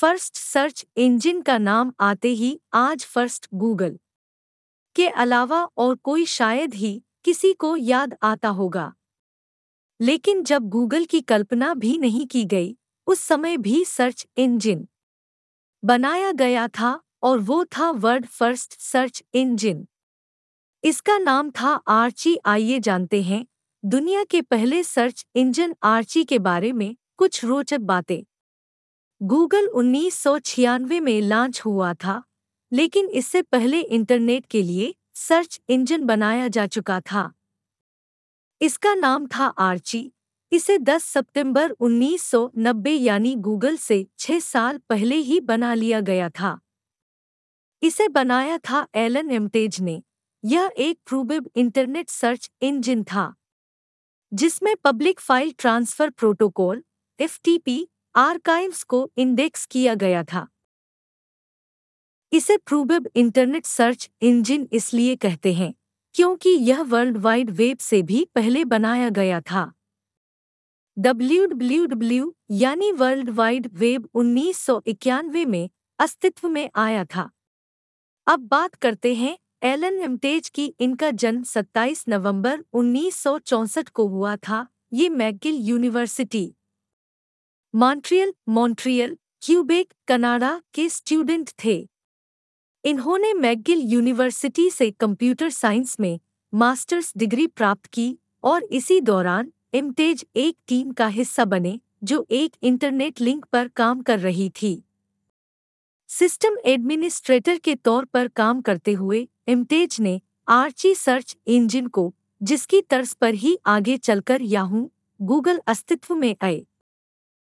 First search engine का नाम आते ही आज फ़र्स्ट गूगल के अलावा और कोई शायद ही किसी को याद आता होगा। लेकिन जब गूगल की कल्पना भी नहीं की गई, उस समय भी सर्च इंजन बनाया गया था और वो था वर्ड फ़र्स्ट सर्च इंजन। इसका नाम था आर्ची, आइए जानते हैं। दुनिया के पहले सर्च इंजन आर्ची के बारे में कुछ रोचक बातें। गूगल उन्नीस सौ छियानवे में लॉन्च हुआ था, लेकिन इससे पहले इंटरनेट के लिए सर्च इंजन बनाया जा चुका था। इसका नाम था आर्ची। इसे 10 सितंबर 1990 यानी गूगल से छह साल पहले ही बना लिया गया था। इसे बनाया था एलन एमटेज ने। यह एक प्रूबिब इंटरनेट सर्च इंजन था, जिसमें public file transfer protocol FTP archives को इंडेक्स किया गया था। इसे प्रूबिब इंटरनेट सर्च इंजन इसलिए कहते हैं, क्योंकि यह वर्ल्ड वाइड वेब से भी पहले बनाया गया था। डब्ल्यू यानी वर्ल्ड वाइड वेब उन्नीस सौ इक्यानवे में अस्तित्व में आया था। अब बात करते हैं एलन एमटेज की, इनका जन्म 27 नवंबर 1964 को हुआ था, ये McGill university. Montreal Montreal Quebec Canada के स्टूडेंट थे। इन्होंने मैगिल यूनिवर्सिटी से कंप्यूटर साइंस में मास्टर्स डिग्री प्राप्त की और इसी दौरान इमतेज एक टीम का हिस्सा बने, जो एक इंटरनेट लिंक पर काम कर रही थी। सिस्टम एडमिनिस्ट्रेटर के तौर पर काम करते हुए इमतेज ने आर्ची सर्च इंजन को, जिसकी तर्ज पर ही आगे चलकर याहू गूगल अस्तित्व में आए।